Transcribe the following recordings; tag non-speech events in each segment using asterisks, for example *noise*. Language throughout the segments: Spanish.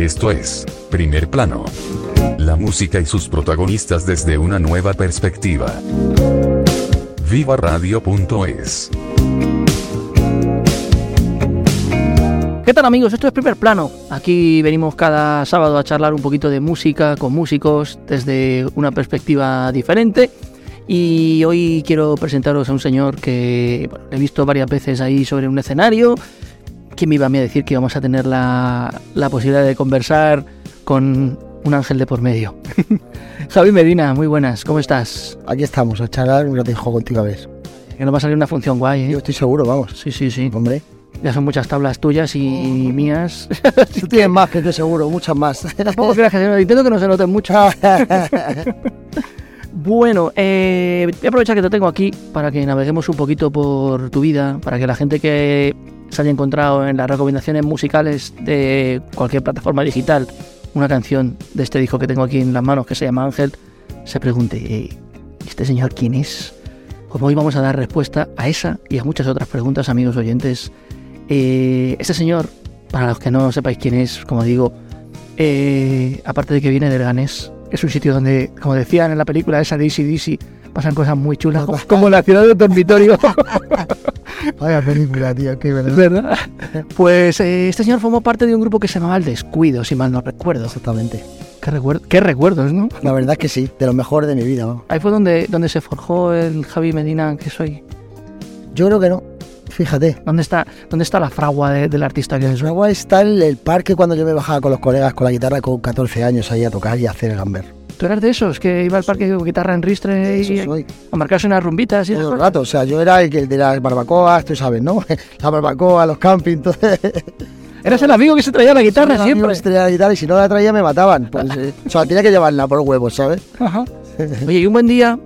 Esto es, Primer Plano. La música y sus protagonistas desde una nueva perspectiva. Viva Radio.es. ¿Qué tal amigos? Esto es Primer Plano. Aquí venimos cada sábado a charlar un poquito de música con músicos desde una perspectiva diferente. Y hoy quiero presentaros a un señor que he visto varias veces ahí sobre un escenario. ¿Quién me iba a mí a decir que íbamos a tener la, la posibilidad de conversar con un ángel de por medio? *laughs* Javi Medina, muy buenas, ¿cómo estás? Aquí estamos, a charlar un ratijo contigo a ver. Que nos va a salir una función guay, ¿eh? Yo estoy seguro, vamos. Sí, sí, sí. Hombre, Ya son muchas tablas tuyas y mías. *laughs* tú tienes más que estoy seguro, muchas más. *laughs* Tampoco creas que se intento que no se noten mucho. Bueno, eh, voy a aprovechar que te tengo aquí para que naveguemos un poquito por tu vida, para que la gente que se haya encontrado en las recomendaciones musicales de cualquier plataforma digital una canción de este disco que tengo aquí en las manos que se llama Ángel, se pregunte, eh, ¿este señor quién es? Como hoy vamos a dar respuesta a esa y a muchas otras preguntas, amigos oyentes. Eh, este señor, para los que no sepáis quién es, como digo, eh, aparte de que viene del Ganés, es un sitio donde, como decían en la película esa de Easy Dizzy, pasan cosas muy chulas, como, la ciudad del dormitorio. *laughs* Vaya película, tío, qué verdad. ¿Verdad? Pues eh, este señor formó parte de un grupo que se llamaba El Descuido, si mal no recuerdo. Exactamente. ¿Qué, recuer- qué recuerdos, no? La verdad es que sí, de lo mejor de mi vida. Ahí fue donde, donde se forjó el Javi Medina que soy. Yo creo que no, fíjate. ¿Dónde está, dónde está la fragua de- del artista que es? El agua está en el parque cuando yo me bajaba con los colegas con la guitarra con 14 años ahí a tocar y a hacer el gamber. ¿Tú eras de esos que iba al parque con guitarra en ristre y soy. a marcarse unas rumbitas y Todo el rato, o sea, yo era el, que- el de las barbacoas, tú sabes, ¿no? *laughs* La barbacoa, los campings, *laughs* entonces... Eras el amigo que se traía la guitarra Los siempre. amigos traían la guitarra y si no la traía me mataban. Pues, *laughs* eh, o sea, tenía que llevarla por huevos, ¿sabes? Ajá. Oye, y un buen día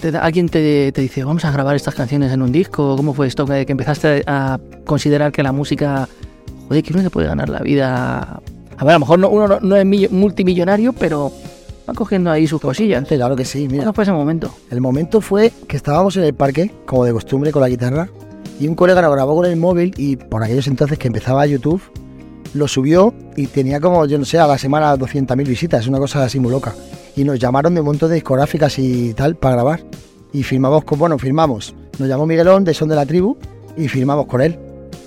te alguien te, te dice, vamos a grabar estas canciones en un disco. ¿Cómo fue esto? Que, que empezaste a considerar que la música, joder, que uno se puede ganar la vida. A ver, a lo mejor no, uno no, no es millo- multimillonario, pero va cogiendo ahí sus cosillas. Claro que sí, mira. ¿Cómo fue ese momento? El momento fue que estábamos en el parque, como de costumbre, con la guitarra, y un colega nos grabó con el móvil y por aquellos entonces que empezaba YouTube, lo subió y tenía como, yo no sé, a la semana 200.000 visitas, una cosa así muy loca. Y nos llamaron de un montón de discográficas y tal para grabar. Y firmamos con, bueno, firmamos. Nos llamó Miguelón de Son de la Tribu y firmamos con él.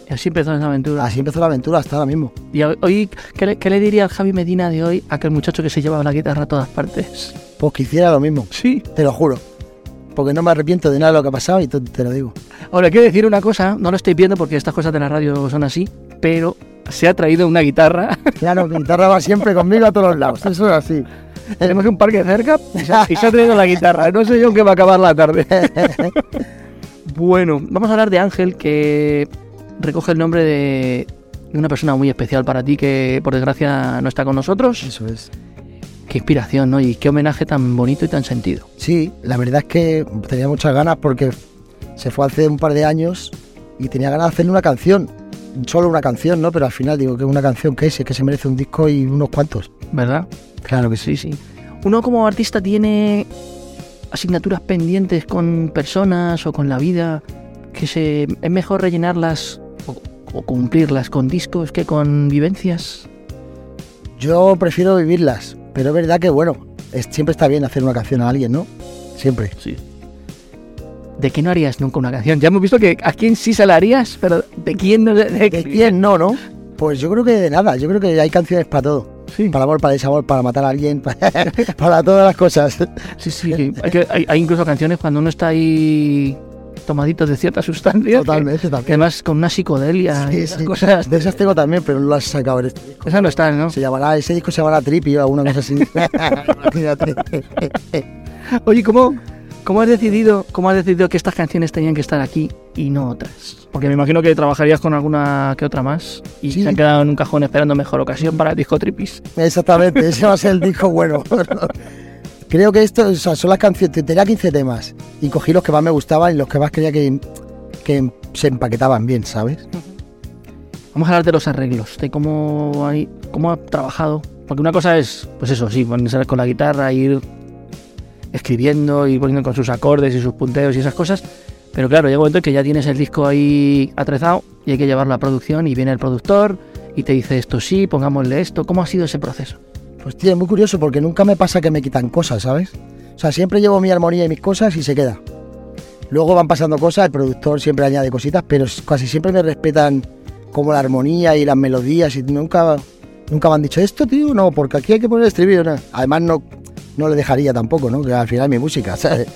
Y así empezó esa aventura. Así empezó la aventura hasta ahora mismo. Y hoy- ¿qué le, qué le diría al Javi Medina de hoy a aquel muchacho que se llevaba la guitarra a todas partes? Pues que hiciera lo mismo, Sí. te lo juro. Porque no me arrepiento de nada de lo que ha pasado y te, te lo digo. Ahora, quiero decir una cosa, no lo estoy viendo porque estas cosas de la radio son así, pero se ha traído una guitarra. *laughs* Claro, mi guitarra va siempre conmigo a todos lados. Eso es así. Tenemos un parque cerca y se ha traído la guitarra. No sé yo en qué va a acabar la tarde. *laughs* bueno, vamos a hablar de Ángel, que recoge el nombre de una persona muy especial para ti que por desgracia no está con nosotros. Eso es. Qué inspiración, ¿no? Y qué homenaje tan bonito y tan sentido. Sí, la verdad es que tenía muchas ganas porque se fue hace un par de años y tenía ganas de hacerle una canción. Solo una canción, ¿no? Pero al final digo que una canción que es, es que se merece un disco y unos cuantos. ¿Verdad? Claro que Sí, sí. Uno como artista tiene asignaturas pendientes con personas o con la vida que se es mejor rellenarlas o, cumplirlas con discos que con vivencias. Yo prefiero vivirlas, pero es verdad que, bueno, es- siempre está bien hacer una canción a alguien, ¿no? Siempre. Sí. ¿De qué no harías nunca una canción? Ya hemos visto que a quién sí se la harías, pero ¿de quién no? ¿De, ¿De *laughs* quién no, no? Pues yo creo que de nada, yo creo que hay canciones para todo. Sí. Para amor, para desamor, para matar a alguien, *laughs* para, para todas las cosas. Sí, sí. hay- hay incluso canciones cuando uno está ahí tomadito de ciertas sustancias. que- Totalmente, Que, también. además con una psicodelia y Sí, esas sí. cosas. De esas tengo también, pero no las he sacado en este disco. Esas no están, ¿no? Se llamará, ese disco se llamará Trippy o alguna cosa así. *laughs* Oye, ¿cómo, cómo has decidido cómo has decidido que estas canciones tenían que estar aquí y no otras? Porque me imagino que trabajarías con alguna que otra más y Sí. se han quedado en un cajón esperando mejor ocasión para el disco Tripis. Exactamente, ese va a ser el disco bueno. Creo que esto o sea, son las canciones, tenía 15 temas y cogí los que más me gustaban y los que más creía que, que se empaquetaban bien, ¿sabes? Vamos a hablar de los arreglos, de cómo hay, cómo ha trabajado. Porque una cosa es, pues eso, sí, ponerse con la guitarra, ir escribiendo, ir poniendo con sus acordes y sus punteos y esas cosas. Pero claro, llega un momento en que ya tienes el disco ahí atrezado y hay que llevarlo a producción y viene el productor y te dice esto sí, pongámosle esto. ¿Cómo ha sido ese proceso? Pues tío, es muy curioso porque nunca me pasa que me quitan cosas, ¿sabes? O sea, siempre llevo mi armonía y mis cosas y se queda. Luego van pasando cosas, el productor siempre añade cositas, pero casi siempre me respetan como la armonía y las melodías y nunca, nunca me han dicho esto, tío, no, porque aquí hay que poner estribillo. No. Además no, no le dejaría tampoco, ¿no? Que al final mi música, *laughs* ¿sabes?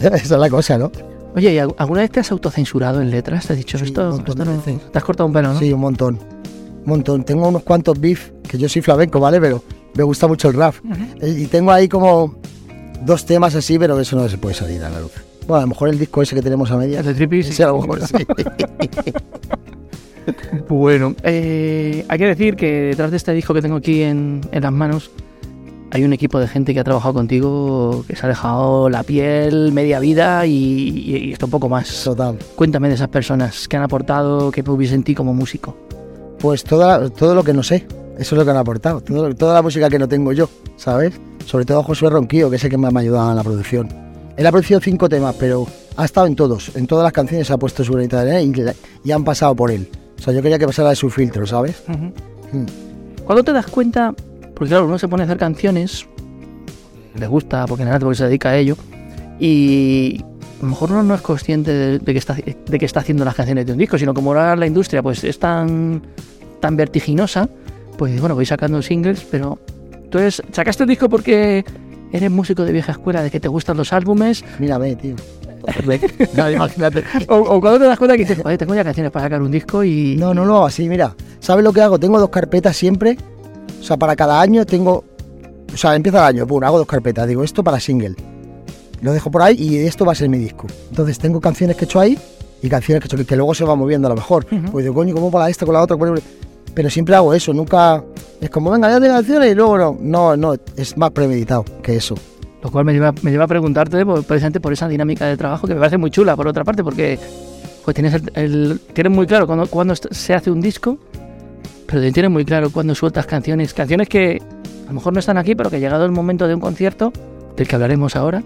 Esa es la cosa, ¿no? Oye, ¿y alguna vez te has autocensurado en letras? ¿Te has dicho Sí, esto? un esto no-. Te has cortado un pelo, ¿no? Sí, un montón. Un montón. Tengo unos cuantos beef, que yo soy flamenco, ¿vale? Pero me gusta mucho el rap. Y tengo ahí como dos temas así, pero eso no se puede salir a la luz. Bueno, a lo mejor el disco ese que tenemos a medias. El de Trippy, sí. *laughs* ese a lo mejor sí. *laughs* Bueno, eh, hay que decir que detrás de este disco que tengo aquí en, en las manos hay un equipo de gente que ha trabajado contigo que se ha dejado la piel, media vida y, y, y esto un poco más. Total. Cuéntame de esas personas que han aportado, que hubiese en ti como músico. Pues toda, todo lo que no sé. Eso es lo que han aportado. Todo- toda la música que no tengo yo, ¿sabes? Sobre todo Josué Ronquillo, que es el que me ha ayudado en la producción. Él ha producido cinco temas, pero ha estado en todos. En todas las canciones ha puesto su granito de arena y, y han pasado por él. O sea, yo quería que pasara de su filtro, ¿sabes? Mm. ¿Cuándo te das cuenta? Porque claro, uno se pone a hacer canciones, le gusta, porque nada, porque se dedica a ello, y a lo mejor uno no es consciente de, de que está, de que está haciendo las canciones de un disco, sino como ahora la industria pues es tan, tan vertiginosa, pues bueno, voy sacando singles, pero eres- sacaste un disco porque eres músico de vieja escuela, de que te gustan los álbumes, Mírame, tío. *laughs* no, imagínate. o, o cuando te das cuenta que dices, joder, tengo ya canciones para sacar un disco y... No, no lo hago así, mira. ¿Sabes lo que hago? Tengo dos carpetas siempre. O sea, para cada año tengo. O sea, empieza el año, pum, hago dos carpetas. Digo, esto para single. Lo dejo por ahí y esto va a ser mi disco. Entonces tengo canciones que he hecho ahí y canciones que he hecho que, luego se van moviendo a lo mejor. Pues digo, coño, ¿cómo para esta con la otra? Pero siempre hago eso, nunca. Es como, venga, ya tengo canciones y luego no. No, no, es más premeditado que eso. Lo cual me lleva, me lleva a preguntarte precisamente por esa dinámica de trabajo que me parece muy chula, por otra parte, porque pues tienes, el, tienes muy claro cuando, se hace un disco, pero también tienes muy claro cuando sueltas canciones, canciones que a lo mejor no están aquí, pero que llegado el momento de un concierto, del que hablaremos ahora,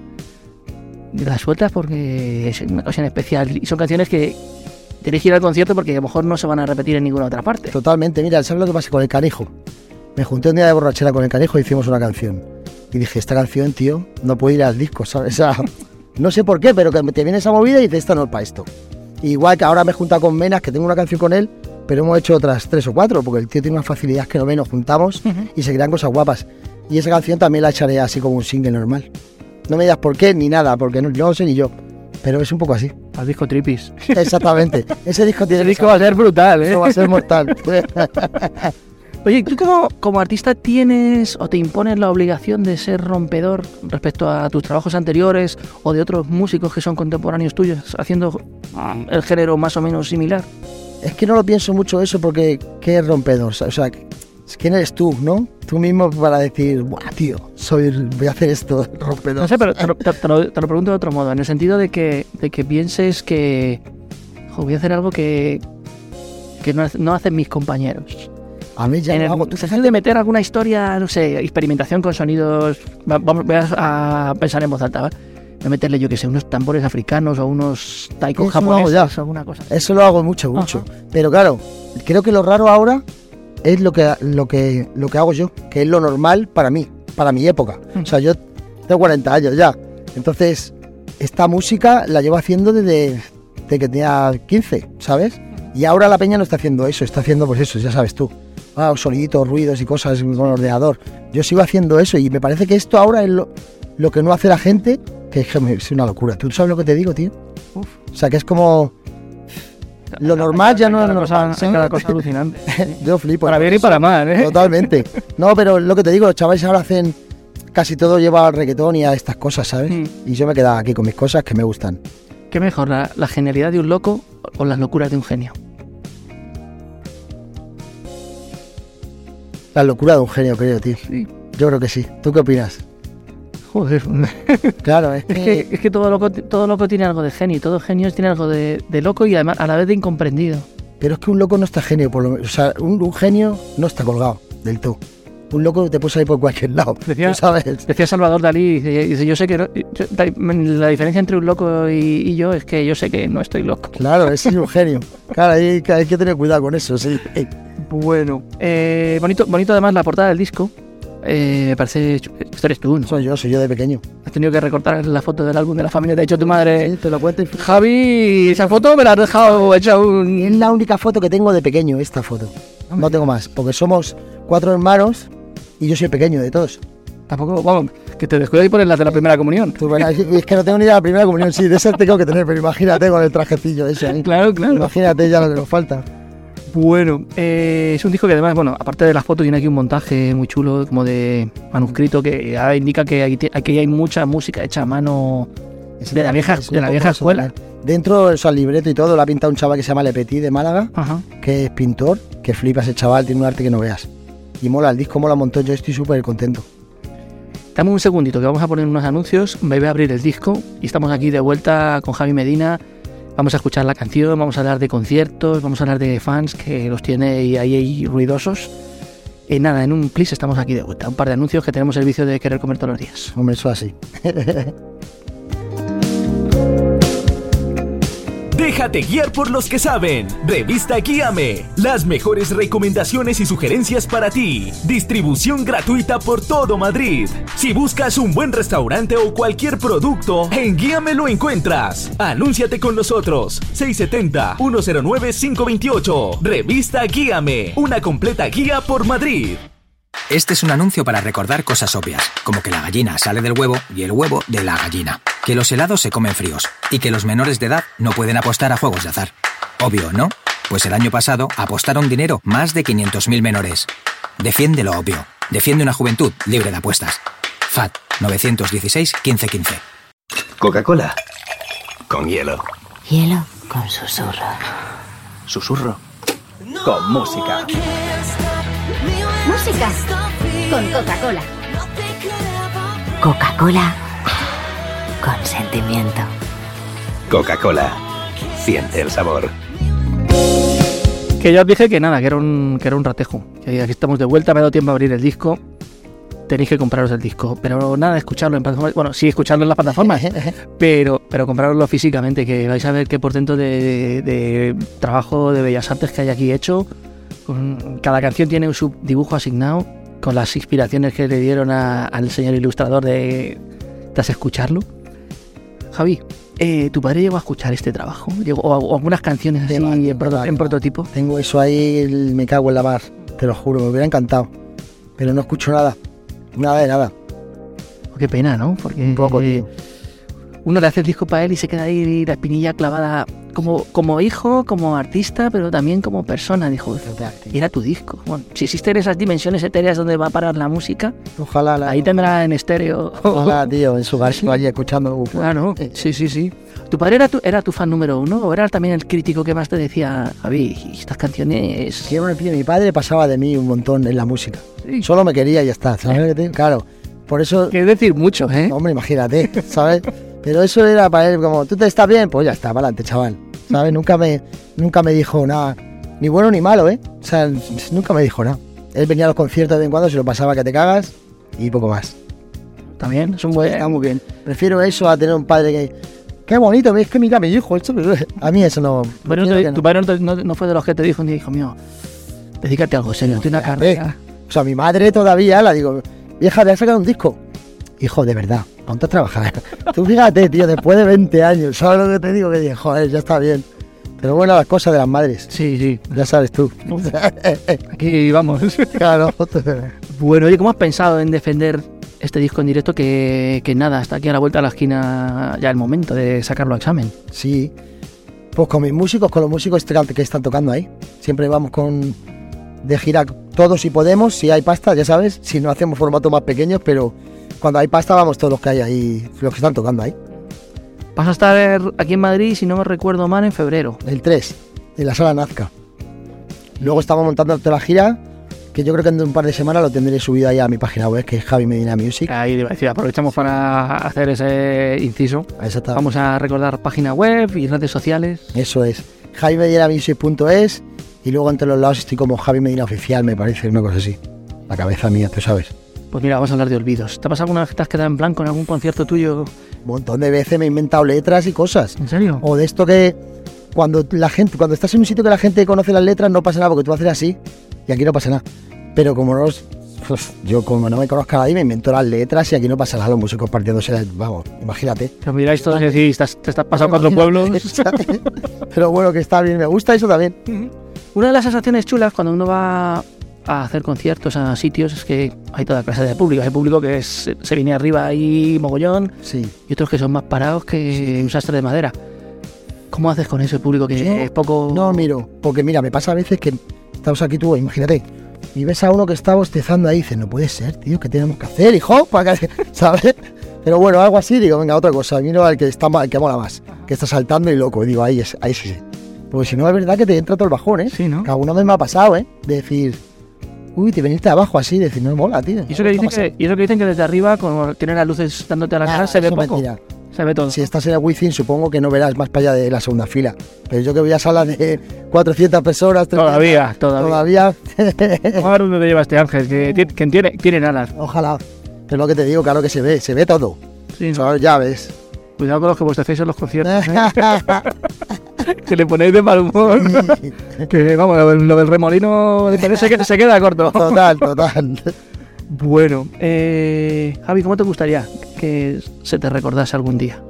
las sueltas porque es una ocasión especial y son canciones que tienes que ir al concierto porque a lo mejor no se van a repetir en ninguna otra parte. Totalmente, mira, ¿sabes lo que pasa con el canijo? Me junté un día de borrachera con el canijo y hicimos una canción. Y dije, esta canción, tío, no puede ir al disco, ¿sabes? *laughs* O sea, no sé por qué, pero que te viene esa movida y dices, esta no es para esto. Igual que ahora me he juntado con Menas, que tengo una canción con él, pero hemos hecho otras tres o cuatro, porque el tío tiene una facilidad que no ve, nos juntamos y se crean cosas guapas. Y esa canción también la echaré así como un single normal. No me digas por qué ni nada, porque no, no sé ni yo. Pero es un poco así. Al disco Tripis. *laughs* Exactamente. Ese disco tiene Ese disco va a ser brutal, ¿eh? Eso va a ser mortal. *laughs* *laughs* Oye, ¿tú como, como artista tienes o te impones la obligación de ser rompedor respecto a tus trabajos anteriores o de otros músicos que son contemporáneos tuyos haciendo mm, el género más o menos similar? Es que no lo pienso mucho eso porque ¿qué es rompedor? O sea, ¿quién eres tú, no? Tú mismo para decir, buah, tío, soy, voy a hacer esto, *laughs* rompedor. No sé, pero te lo, te- te lo- te lo pregunto de otro modo, en el sentido de que, de que pienses que jo, voy a hacer algo que, que no, no hacen mis compañeros. A mí ya en el hago. Tú de meter alguna historia, no sé, experimentación con sonidos. va- Vamos, voy a, a pensar en voz alta, ¿vale? Voy a meterle, yo que sé, unos tambores africanos o unos hago japoneses o alguna cosa. Eso lo hago mucho, mucho. Pero claro, creo que lo raro ahora es lo que, lo que, lo que hago yo, que es lo normal para mí, para mi época. O sea, yo tengo 40 años ya. Entonces, esta música la llevo haciendo desde, desde que tenía 15, ¿sabes? Y ahora la peña no está haciendo eso, está haciendo pues eso, ya sabes tú. Ah, soniditos, ruidos y cosas con el ordenador. Yo sigo haciendo eso y me parece que esto ahora es lo, lo que no hace la gente, que es, una locura. ¿Tú sabes lo que te digo, tío? Uf. O sea, que es como... Lo normal ya no normal. hay cada cosa alucinante. *laughs* Yo flipo. para bien y para mal, ¿eh? Totalmente. *laughs* No, pero lo que te digo, los chavales ahora hacen casi todo lleva al reggaetón y a estas cosas, ¿sabes? Mm. Y yo me quedaba aquí con mis cosas que me gustan. ¿Qué mejor, la, la genialidad de un loco o las locuras de un genio? La locura de un genio, creo, tío. Sí. Yo creo que sí. ¿Tú qué opinas? Joder. *laughs* Claro, es Es que... es que todo, loco, todo loco tiene algo de genio, todo genio tiene algo de, de loco y además a la vez de incomprendido. Pero es que un loco no está genio, por lo menos. O sea, un, un genio no está colgado del todo. un loco te puede salir por cualquier lado. Decía- ¿tú ¿Sabes? Decía Salvador Dalí, dice, dice, yo sé que... no- yo- da- la diferencia entre un loco y, y yo es que yo sé que no estoy loco. Claro, es un genio. Claro, hay, que- hay que tener cuidado con eso, sí. Bueno. Eh, bonito, bonito además la portada del disco. Eh, me parece... Esto eres tú, ¿no? Soy yo, soy yo de pequeño. Has tenido que recortar la foto del álbum de la familia. Te ha dicho tu madre... Sí, te lo cuento. Javi, esa foto me la has dejado hecha un... es la única foto que tengo de pequeño, esta foto. No tengo más, porque somos cuatro hermanos y yo soy el pequeño de todos. Tampoco, vamos, que te descuidas y pones las de la primera comunión. Tú, bueno, es que no tengo ni la primera comunión, sí, de esa tengo que tener, pero imagínate con el trajecillo ese ahí. *laughs* Claro, claro. Imagínate ya lo que nos falta. Bueno, eh, es un disco que además, bueno, aparte de las fotos, tiene aquí un montaje muy chulo, como de manuscrito, que ya indica que aquí, aquí hay mucha música hecha a mano de la vieja, de la vieja escuela. Dentro, o sea, el libreto y todo, lo ha pintado un chaval que se llama Le Petit de Málaga, Ajá. que es pintor, que flipa ese chaval, tiene un arte que no veas. Y mola, el disco mola un montón, yo estoy súper contento. Dame un segundito, que vamos a poner unos anuncios, me voy a abrir el disco y estamos aquí de vuelta con Javi Medina. Vamos a escuchar la canción, vamos a hablar de conciertos, vamos a hablar de fans que los tiene ahí, ahí ruidosos. Y nada, en un please estamos aquí de vuelta. Un par de anuncios que tenemos el vicio de querer comer todos los días. Hombre, eso así. *laughs* Déjate guiar por los que saben. Revista Guíame. Las mejores recomendaciones y sugerencias para ti. Distribución gratuita por todo Madrid. Si buscas un buen restaurante o cualquier producto, en Guíame lo encuentras. Anúnciate con nosotros. 670-109-528. Revista Guíame. Una completa guía por Madrid. Este es un anuncio para recordar cosas obvias, como que la gallina sale del huevo y el huevo de la gallina, que los helados se comen fríos y que los menores de edad no pueden apostar a juegos de azar. Obvio, ¿no? Pues el año pasado apostaron dinero más de 500.000 menores. Defiende lo obvio. Defiende una juventud libre de apuestas. FAT 916 1515. Coca-Cola. Con hielo. Hielo con susurro. Susurro. Con música. Música con Coca-Cola. Coca-Cola con sentimiento. Coca-Cola. Siente el sabor. Que ya os dije que nada, que era un, que era un ratejo. Que aquí estamos de vuelta, me ha dado tiempo a abrir el disco. Tenéis que compraros el disco. Pero nada, escucharlo en plataformas. Bueno, sí, escucharlo en las plataformas, *laughs* pero, pero comprarlo físicamente, que vais a ver qué portento de, de trabajo de bellas artes que hay aquí hecho. Con- cada canción tiene su dibujo asignado, con las inspiraciones que le dieron a- al señor ilustrador de tras escucharlo. Javi, eh, ¿tu padre llegó a escuchar este trabajo? ¿Llegó, o, o algunas canciones así en, proto- prototipo? Tengo eso ahí, el- me cago en la mar, te lo juro, me hubiera encantado. Pero no escucho nada, nada de nada. Oh, Qué pena, ¿no? Porque Un poco, eh, tío. Uno le hace el disco para él y se queda ahí la espinilla clavada como, como hijo, como artista, pero también como persona. Dijo, era tu disco. Bueno, si existen esas dimensiones etéreas donde va a parar la música, Ojalá, la, ahí tendrá en estéreo. ojalá, tío, en su garito *laughs* allí escuchando. uf. Claro, sí, sí, sí. ¿Tu padre era tu, era tu fan número uno o era también el crítico que más te decía, Javi, estas canciones... Era un pibe, mi padre pasaba de mí un montón en la música. Sí. Solo me quería y ya está, ¿sabes? digo? Claro, por eso, Quiere decir mucho, ¿eh? hombre, imagínate, ¿sabes? *laughs* Pero eso era para él como, ¿tú te estás bien? Pues ya está, para adelante, chaval. ¿Sabes? *laughs* Nunca me, nunca me dijo nada, ni bueno ni malo, ¿eh? O sea, nunca me dijo nada. Él venía a los conciertos de vez en cuando, se lo pasaba que te cagas y poco más. También, es un buen... Está muy bien. Prefiero eso a tener un padre que... Qué bonito, ves que mira a mi hijo. Esto, a mí eso no... Pero no te- no. tu padre no, no- fue de los que te dijo un día, hijo mío, dedícate a algo serio, tiene una carrera. O sea, mi madre todavía la digo, vieja, te has sacado un disco. Hijo, de verdad, ponte a trabajar. Tú fíjate, tío, después de 20 años, ¿sabes lo que te digo? Que dije, joder, ya está bien. Pero bueno, las cosas de las madres, Sí, sí, ya sabes tú. *laughs* aquí vamos. *laughs* claro. bueno, oye, ¿cómo has pensado en defender este disco en directo que, que nada, hasta aquí a la vuelta de la esquina ya el momento de sacarlo a examen? Sí. Pues con mis músicos, con los músicos que están tocando ahí. Siempre vamos con de gira todos si podemos, si hay pasta, ya sabes, si no hacemos formatos más pequeños, pero cuando hay pasta vamos todos los que hay ahí, los que están tocando ahí. Vas a estar aquí en Madrid, si no me recuerdo mal, en febrero. El 3, en la sala Nazca. Luego estamos montando toda la gira, que yo creo que en un par de semanas lo tendré subido ahí a mi página web, que es Javi Medina Music. Ahí iba a decir, aprovechamos para hacer ese inciso. Vamos a recordar página web y redes sociales. Eso es. javimedinamusic.es y luego entre los lados estoy como Javi Medina Oficial, me parece, una cosa así. la cabeza mía, tú sabes. Pues mira, vamos a hablar de olvidos. ¿Te ha pasado alguna vez que te has quedado en blanco en algún concierto tuyo? Un montón de veces me he inventado letras y cosas. ¿En serio? O de esto que cuando la gente, cuando estás en un sitio que la gente conoce las letras, no pasa nada porque tú haces así y aquí no pasa nada. Pero como no yo como no me conozco a nadie, me invento las letras y aquí no pasa nada, los músicos partiéndose, vamos, imagínate. Os miráis todos y decís, "Estás- te estás pasando cuatro pueblos. *laughs* Pero bueno, que está bien, me gusta eso también. Una de las sensaciones chulas cuando uno va a hacer conciertos a sitios es que hay toda clase de público. Hay público que es- se viene arriba ahí mogollón Sí. y otros que son más parados que un sastre de madera. ¿Cómo haces con ese público que Yo es poco... No miro, porque mira, me pasa a veces que estamos aquí tú, imagínate, y ves a uno que está bostezando ahí y dices, no puede ser, tío, ¿qué tenemos que hacer, hijo? *laughs* Para que, ¿Sabes? Pero bueno, algo así, digo, venga, otra cosa, miro al que está al que mola más, que está saltando y loco, y digo, ahí, es, ahí sí, sí. Porque si no, es verdad que te entra todo el bajón, ¿eh? Sí, ¿no? Que alguna vez me ha pasado, ¿eh? De decir, uy, te veniste de abajo así, de decir, no me mola, tío. Y eso, que dicen que, y eso que dicen que desde arriba, como tiene las luces dándote a la cara, se ve poco. Se ve todo. Si estás en el wifi, supongo que no verás más para allá de la segunda fila. Pero yo que voy a salas de 400 personas... 300, Todavía, todavía. Todavía. *laughs* A ver dónde te lleva este ángel, que, ti- que tiene, tienen alas. Ojalá. Es lo que te digo, claro que se ve, se ve todo. Sí. ¿Sabes? Ya ves. Cuidado con los que vostecéis en los conciertos, ¿eh? *laughs* *laughs* que le ponéis de mal humor. *laughs* que vamos, lo del- remolino de Pérez se, que- se queda corto. total, *laughs* total. Bueno, eh, Javi, ¿cómo te gustaría que se te recordase algún día?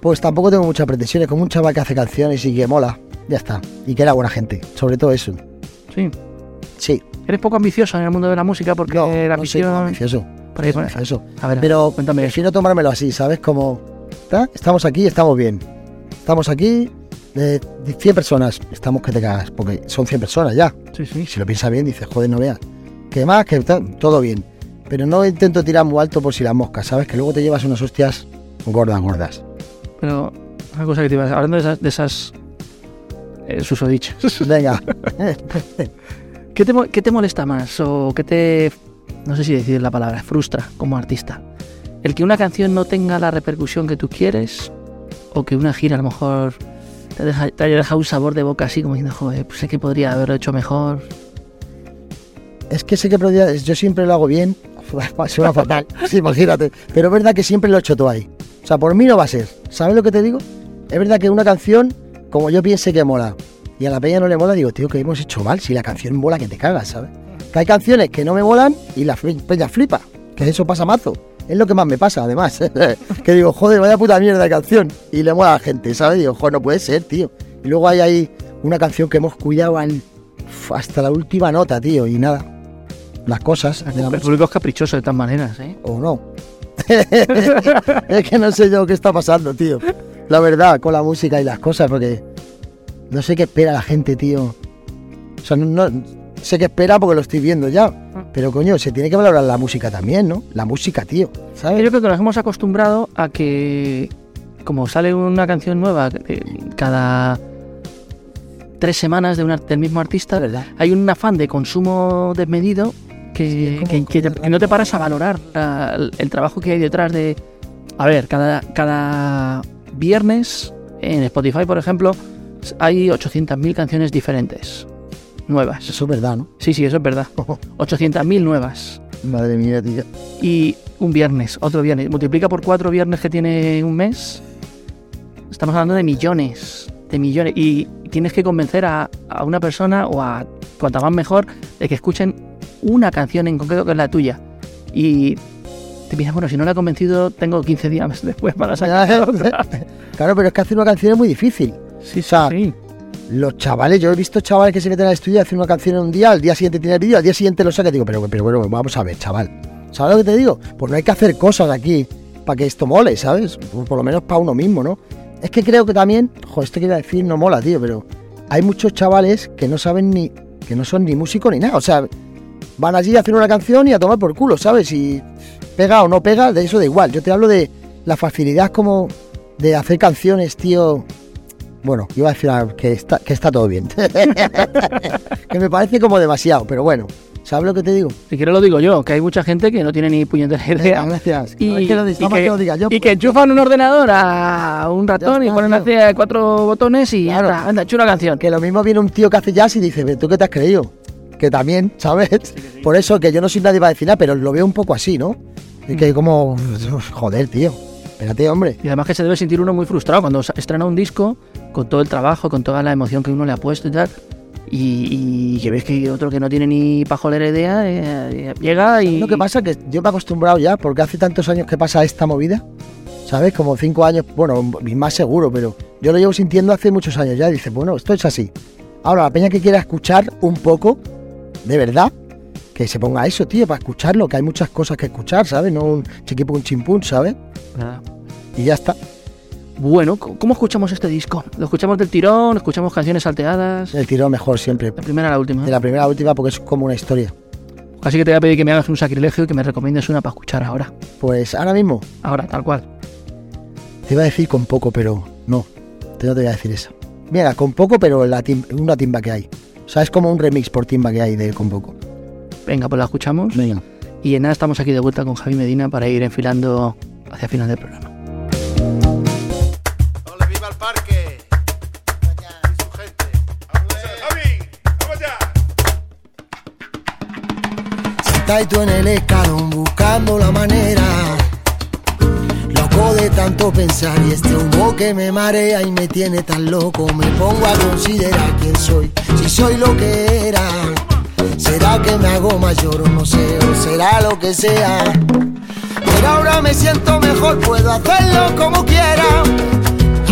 Pues tampoco tengo muchas pretensiones, como un chaval que hace canciones y que mola. Ya está. Y que era buena gente. Sobre todo eso. Sí. Sí. Eres poco ambicioso en el mundo de la música porque No, la no soy ambición... ambicioso. por ahí, por. Eso. A ver, Pero cuéntame prefiero tomármelo así, ¿sabes? Como, ¿tá? estamos aquí, estamos bien. Estamos aquí, de 100 personas, estamos que te cagas, porque son 100 personas ya. Sí, sí. Si lo piensas bien, dices, joder, no veas. Que más, que todo bien. Pero no intento tirar muy alto por si las moscas, ¿sabes? Que luego te llevas unas hostias gordas, gordas. Pero una cosa que te iba a decir, hablando de esas, de esas eh, susodichas, *laughs* Venga. *laughs* ¿qué te, ¿qué te molesta más o qué te, no sé si decir la palabra, frustra como artista? ¿El que una canción no tenga la repercusión que tú quieres o que una gira a lo mejor te, haya dejado un sabor de boca así como diciendo, joder, pues sé que podría haberlo hecho mejor? Es que sé que yo siempre lo hago bien. *laughs* Suena fatal. *laughs* Sí, imagínate. Pero es verdad que siempre lo he hecho todo ahí. O sea, por mí no va a ser. ¿Sabes lo que te digo? Es verdad que una canción, como yo piense que mola, y a la peña no le mola, digo, tío, que hemos hecho mal. Si la canción mola, que te cagas, ¿sabes? Que hay canciones que no me molan y la peña flipa. Que eso pasa mazo. Es lo que más me pasa, además. *laughs* que digo, joder, vaya puta mierda de canción. Y le mola a la gente, ¿sabes? Digo, joder, no puede ser, tío. Y luego hay ahí una canción que hemos cuidado hasta la última nota, tío. Y nada. Las cosas. de la El público es caprichoso de todas maneras, ¿eh? O no. *laughs* es que no sé yo qué está pasando, tío. La verdad, con la música y las cosas, porque no sé qué espera la gente, tío. O sea, no, no- sé qué espera porque lo estoy viendo ya. Pero coño, se tiene que valorar la música también, ¿no? La música, tío. ¿Sabes? Yo creo que nos hemos acostumbrado a que, como sale una canción nueva eh, cada tres semanas de un ar- del mismo artista, verdad. hay un afán de consumo desmedido que, Sí, que- que te- que no te paras a valorar el trabajo que hay detrás de... A ver, cada, cada viernes en Spotify, por ejemplo, hay 800.000 canciones diferentes, nuevas. Eso es verdad, ¿no? Sí, sí, eso es verdad. *laughs* 800.000 nuevas. Madre mía, tío. Y un viernes, otro viernes. Multiplica por cuatro viernes que tiene un mes. Estamos hablando de millones, de millones. Y tienes que convencer a, a una persona o a cuanta más mejor de que escuchen una canción en concreto que es la tuya. Y te piensas, bueno, si no la he convencido, tengo 15 días *laughs* después para sacar claro, pero es que hacer una canción es muy difícil. Sí, O sea, sí. Los chavales, yo he visto chavales que se meten al estudio hacen una canción en un día, al día siguiente tiene el vídeo, al día siguiente lo saca digo, pero, pero bueno, vamos a ver, chaval. ¿Sabes lo que te digo? Pues no hay que hacer cosas aquí para que esto mole, ¿sabes? Por, por lo menos para uno mismo, ¿no? Es que creo que también, joder, esto que iba a decir no mola, tío, pero hay muchos chavales que no saben ni, que no son ni músicos ni nada, o sea, van allí a hacer una canción y a tomar por culo, ¿sabes? Y pega o no pega, de eso da igual. Yo te hablo de la facilidad como de hacer canciones, tío. Bueno, iba a decir que está, que está todo bien. *laughs* que me parece como demasiado, pero bueno. ¿Sabes lo que te digo? Si quieres lo digo yo, que hay mucha gente que no tiene ni puñetera idea. gracias. Y, que lo, y que, que lo diga yo. y pues. que enchufan un ordenador a un ratón y ponen hacia cuatro botones y Claro. anda, anda, echa una canción. Que lo mismo viene un tío que hace jazz y dice, "¿Pero ¿tú qué te has creído? que también, ¿sabes? Por eso que yo no soy nadie para decir nada, pero lo veo un poco así, ¿no? Y que como, joder, tío, espérate, hombre. Y además que se debe sentir uno muy frustrado cuando estrena un disco con todo el trabajo, con toda la emoción que uno le ha puesto y tal. Y, y que ves que otro que no tiene ni pajolera idea eh, llega y. Lo que pasa es que yo me he acostumbrado ya, porque hace tantos años que pasa esta movida, ¿sabes? Como cinco años, bueno, más seguro, pero yo lo llevo sintiendo hace muchos años ya. Y dices, bueno, esto es así. Ahora, la peña que quiera escuchar un poco, de verdad, que se ponga eso, tío, para escucharlo, que hay muchas cosas que escuchar, ¿sabes? No un chiquipun chimpún, ¿sabes? Nada. Y ya está. Bueno, ¿cómo escuchamos este disco? ¿Lo escuchamos del tirón? ¿Escuchamos canciones salteadas? El tiro mejor siempre. La primera a la última. De la primera a la última porque es como una historia. Así que te voy a pedir que me hagas un sacrilegio y que me recomiendes una para escuchar ahora. Pues ahora mismo Ahora, tal cual. te iba a decir con poco, pero no. Te no te voy a decir eso. Mira, con poco, pero la tim- una timba que hay. O sea, es como un remix por timba que hay de con poco. Venga, pues la escuchamos. Venga. Y en nada estamos aquí de vuelta con Javi Medina para ir enfilando hacia el final del programa. Ya! Sentadito en el escalón buscando la manera. Loco de tanto pensar y este humo que me marea y me tiene tan loco. Me pongo a considerar quién soy, si soy lo que era. ¿Será que me hago mayor o no sé? ¿O será lo que sea? Pero ahora me siento mejor, puedo hacerlo como quiera.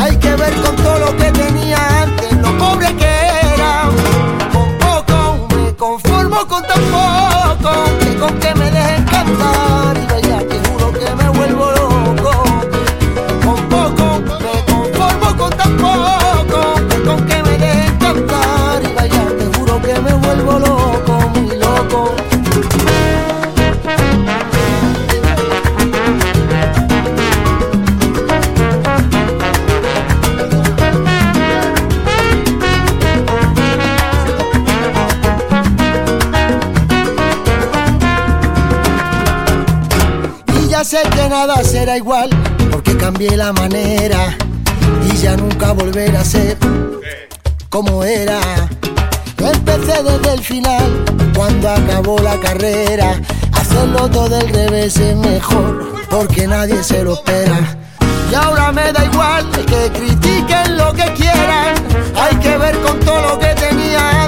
Hay que ver con todo lo que tenía antes, lo pobre que era. Con poco me conformo con tan poco, sé que nada será igual, porque cambié la manera y ya nunca volverá a ser como era. Empecé desde el final, cuando acabó la carrera. Hacerlo todo del revés es mejor, porque nadie se lo espera. Y ahora me da igual que critiquen lo que quieran. Hay que ver con todo lo que tenía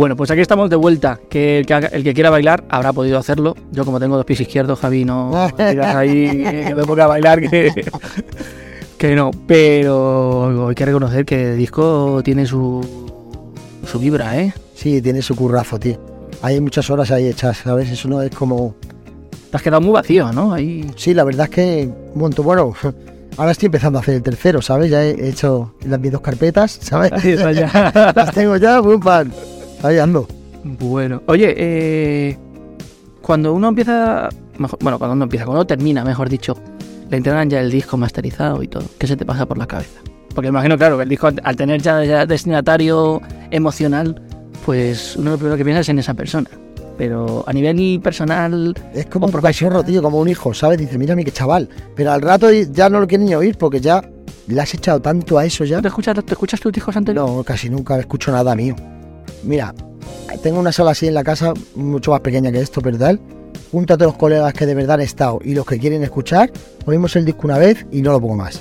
Bueno, pues aquí estamos de vuelta. Que el que, el que quiera bailar habrá podido hacerlo. Yo, como tengo dos pies izquierdos, Javi, no digas ahí *laughs* que me ponga a bailar, que, que no. Pero hay que reconocer que el disco tiene su, su vibra, ¿eh? Sí, tiene su currazo, tío. Hay muchas horas ahí hechas, ¿sabes? Eso no es como... Te has quedado muy vacío, ¿no? Ahí. Sí, la verdad es que montón, bueno, ahora estoy empezando a hacer el tercero, ¿sabes? Ya he hecho las mis dos carpetas, ¿sabes? Ahí está ya. *laughs* las tengo ya, pum, pan. Ahí ando. Bueno, oye, eh, cuando uno empieza, mejor- bueno, cuando uno empieza, cuando uno termina, mejor dicho, le integran ya el disco masterizado y todo. ¿Qué se te pasa por la cabeza? Porque imagino, claro, que el disco al tener ya, ya destinatario emocional, pues uno lo primero que piensa es en esa persona. pero a nivel personal, Es como un cachorro, tío, como un hijo, ¿sabes? Dice, mira mi que chaval. Pero al rato ya no lo quieren ni oír porque ya le has echado tanto a eso ya. ¿te escuchas, te escuchas tus discos anteriores? No, casi nunca escucho nada mío. Mira, tengo una sala así en la casa, mucho más pequeña que esto, pero tal. Junto a todos los colegas que de verdad han estado y los que quieren escuchar, oímos el disco una vez y no lo pongo más.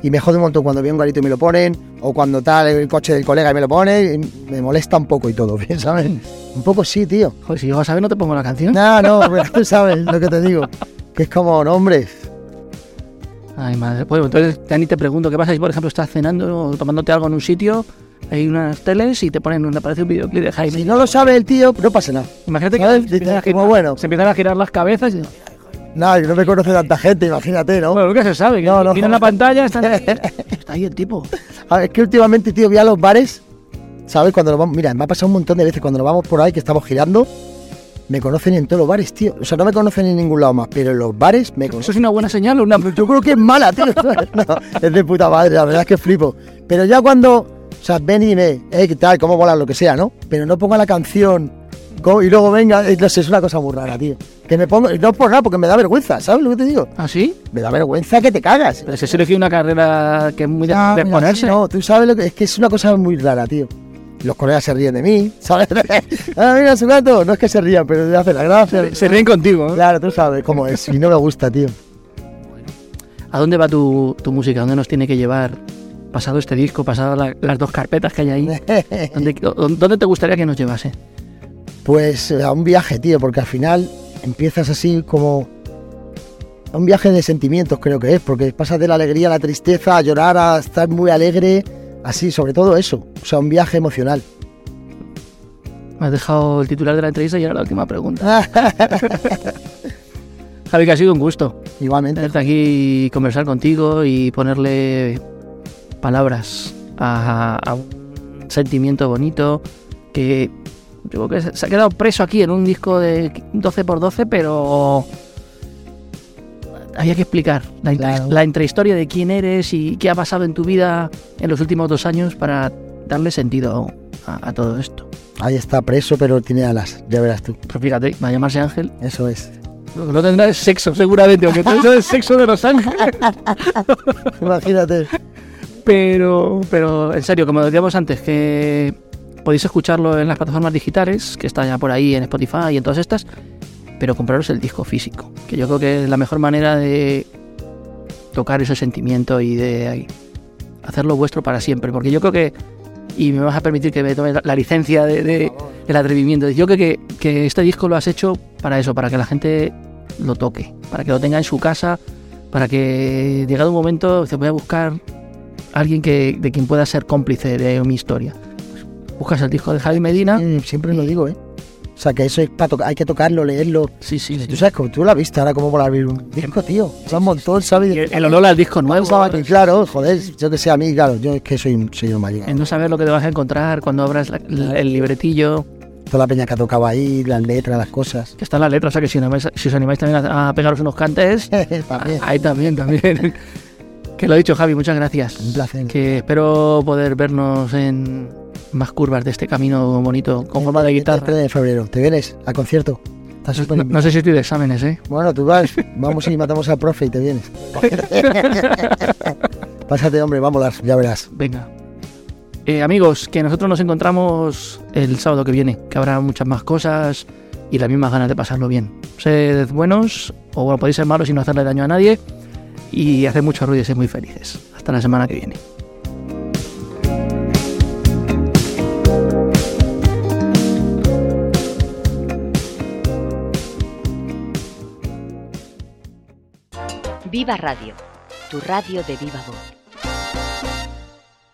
Y me jode un montón cuando veo un garito y me lo ponen, o cuando tal el coche del colega y me lo pone, me molesta un poco y todo, *laughs* ¿sabes? Un poco sí, tío. Joder, si yo a saber no te pongo la canción. No, no, *laughs* pero tú sabes lo que te digo. Que es como, no, hombre, Ay, madre. Pues entonces ya ni te pregunto, ¿qué pasa si por ejemplo estás cenando o tomándote algo en un sitio, hay unas teles y te ponen, un- aparece un videoclip de Jaime? si no lo sabe el tío, no pasa nada. Imagínate que se empiezan, a girar, como bueno. se empiezan a girar las cabezas y... Nada, no me conoce tanta gente, imagínate, ¿no? Bueno, nunca se sabe, que No, no. miran la pantalla, están... *laughs* está ahí el tipo. A ver, es que últimamente, tío, voy a los bares, ¿sabes? Cuando nos vamos, mira, me ha pasado un montón de veces cuando nos vamos por ahí, que estamos girando, me conocen en todos los bares, tío. O sea, no me conocen en ningún lado más, pero en los bares me ¿Eso conocen. es una buena señal o una...? Yo creo que es mala, tío. *laughs* No, es de puta madre, la verdad es que flipo. Pero ya cuando, o sea, ven y dime, eh, ¿qué tal? ¿Cómo mola? Lo que sea, ¿no? Pero no ponga la canción y luego venga, eh, no sé, es una cosa muy rara, tío. Que me pongo, no por nada, porque me da vergüenza, ¿sabes lo que te digo? ¿Ah, sí? Me da vergüenza que te cagas. Pero se decir una carrera que es muy de, Ah, de ponerse. No, tú sabes lo que es que es una cosa muy rara, tío. Los colegas se ríen de mí, ¿sabes? *laughs* ah, mira su gato. No es que se rían, pero le hace la gracia. Se ríen contigo, ¿no? Claro, tú sabes cómo es. Y no me gusta, tío. ¿A dónde va tu, tu música? ¿Dónde nos tiene que llevar? Pasado este disco, pasado la- las dos carpetas que hay ahí. *laughs* ¿Dónde, dónde te gustaría que nos llevase? Pues a un viaje, tío, porque al final empiezas así como. a Un viaje de sentimientos, creo que es, porque pasas de la alegría a la tristeza, a llorar, a estar muy alegre, así, sobre todo eso. O sea, un viaje emocional. Me has dejado el titular de la entrevista y ahora la última pregunta. *laughs* Javi, que ha sido un gusto Igualmente. tenerte aquí y conversar contigo y ponerle palabras a, a un sentimiento bonito que yo creo que se ha quedado preso aquí en un disco de 12x12, pero había que explicar la, Claro. la intrahistoria de quién eres y qué ha pasado en tu vida en los últimos dos años para darle sentido a, a todo esto. Ahí está preso, pero tiene alas, ya verás tú. Pero fíjate, va a llamarse Ángel. Eso es. Lo que no tendrá es sexo, seguramente, aunque todo *laughs* eso es sexo de los ángeles. *laughs* Imagínate. Pero, pero en serio, como decíamos antes, que podéis escucharlo en las plataformas digitales, que está ya por ahí en Spotify y en todas estas, pero compraros el disco físico, que yo creo que es la mejor manera de tocar ese sentimiento y de hacerlo vuestro para siempre, porque yo creo que, y me vas a permitir que me tome la- licencia de, de- del atrevimiento, yo creo que, que este disco lo has hecho para eso, para que la gente lo toque, para que lo tenga en su casa, para que llegado un momento se voy a buscar alguien que, de quien pueda ser cómplice de mi historia. Buscas el disco de Javi Medina. Mm, Siempre lo digo, ¿eh? O sea, que eso es para hay que tocarlo, leerlo. Sí, sí, sí. Tú sabes, como tú lo has visto ahora, cómo mola abrir un disco, tío. Sea, un montón, ¿sabes? El, el olor al disco nuevo. Que, claro, joder, yo que sé, a mí, claro, yo es que soy, soy un mayor. El no saber lo que te vas a encontrar cuando abras la- la- el libretillo, Toda la peña que ha tocado ahí, las letras, las cosas. que está en la letra, o sea que si, si os animáis también a, a pegaros unos cantes, *laughs* También. ahí también, también. Que lo he dicho, Javi, muchas gracias. Un placer. Que espero poder vernos en más curvas de este camino bonito con forma de El guitarra. 3 de febrero, ¿te vienes al concierto? No, no sé si estoy de exámenes, ¿eh? Bueno, tú vas, vamos y matamos al profe y te vienes. *laughs* Pásate, hombre, vamos, Lars, ya verás. Venga. Eh, amigos, que nosotros nos encontramos el sábado que viene, que habrá muchas más cosas y las mismas ganas de pasarlo bien. Sed buenos, o bueno, podéis ser malos y no hacerle daño a nadie, y haced mucho ruido y sed muy felices. Hasta la semana que viene. Viva Radio, tu radio de viva voz.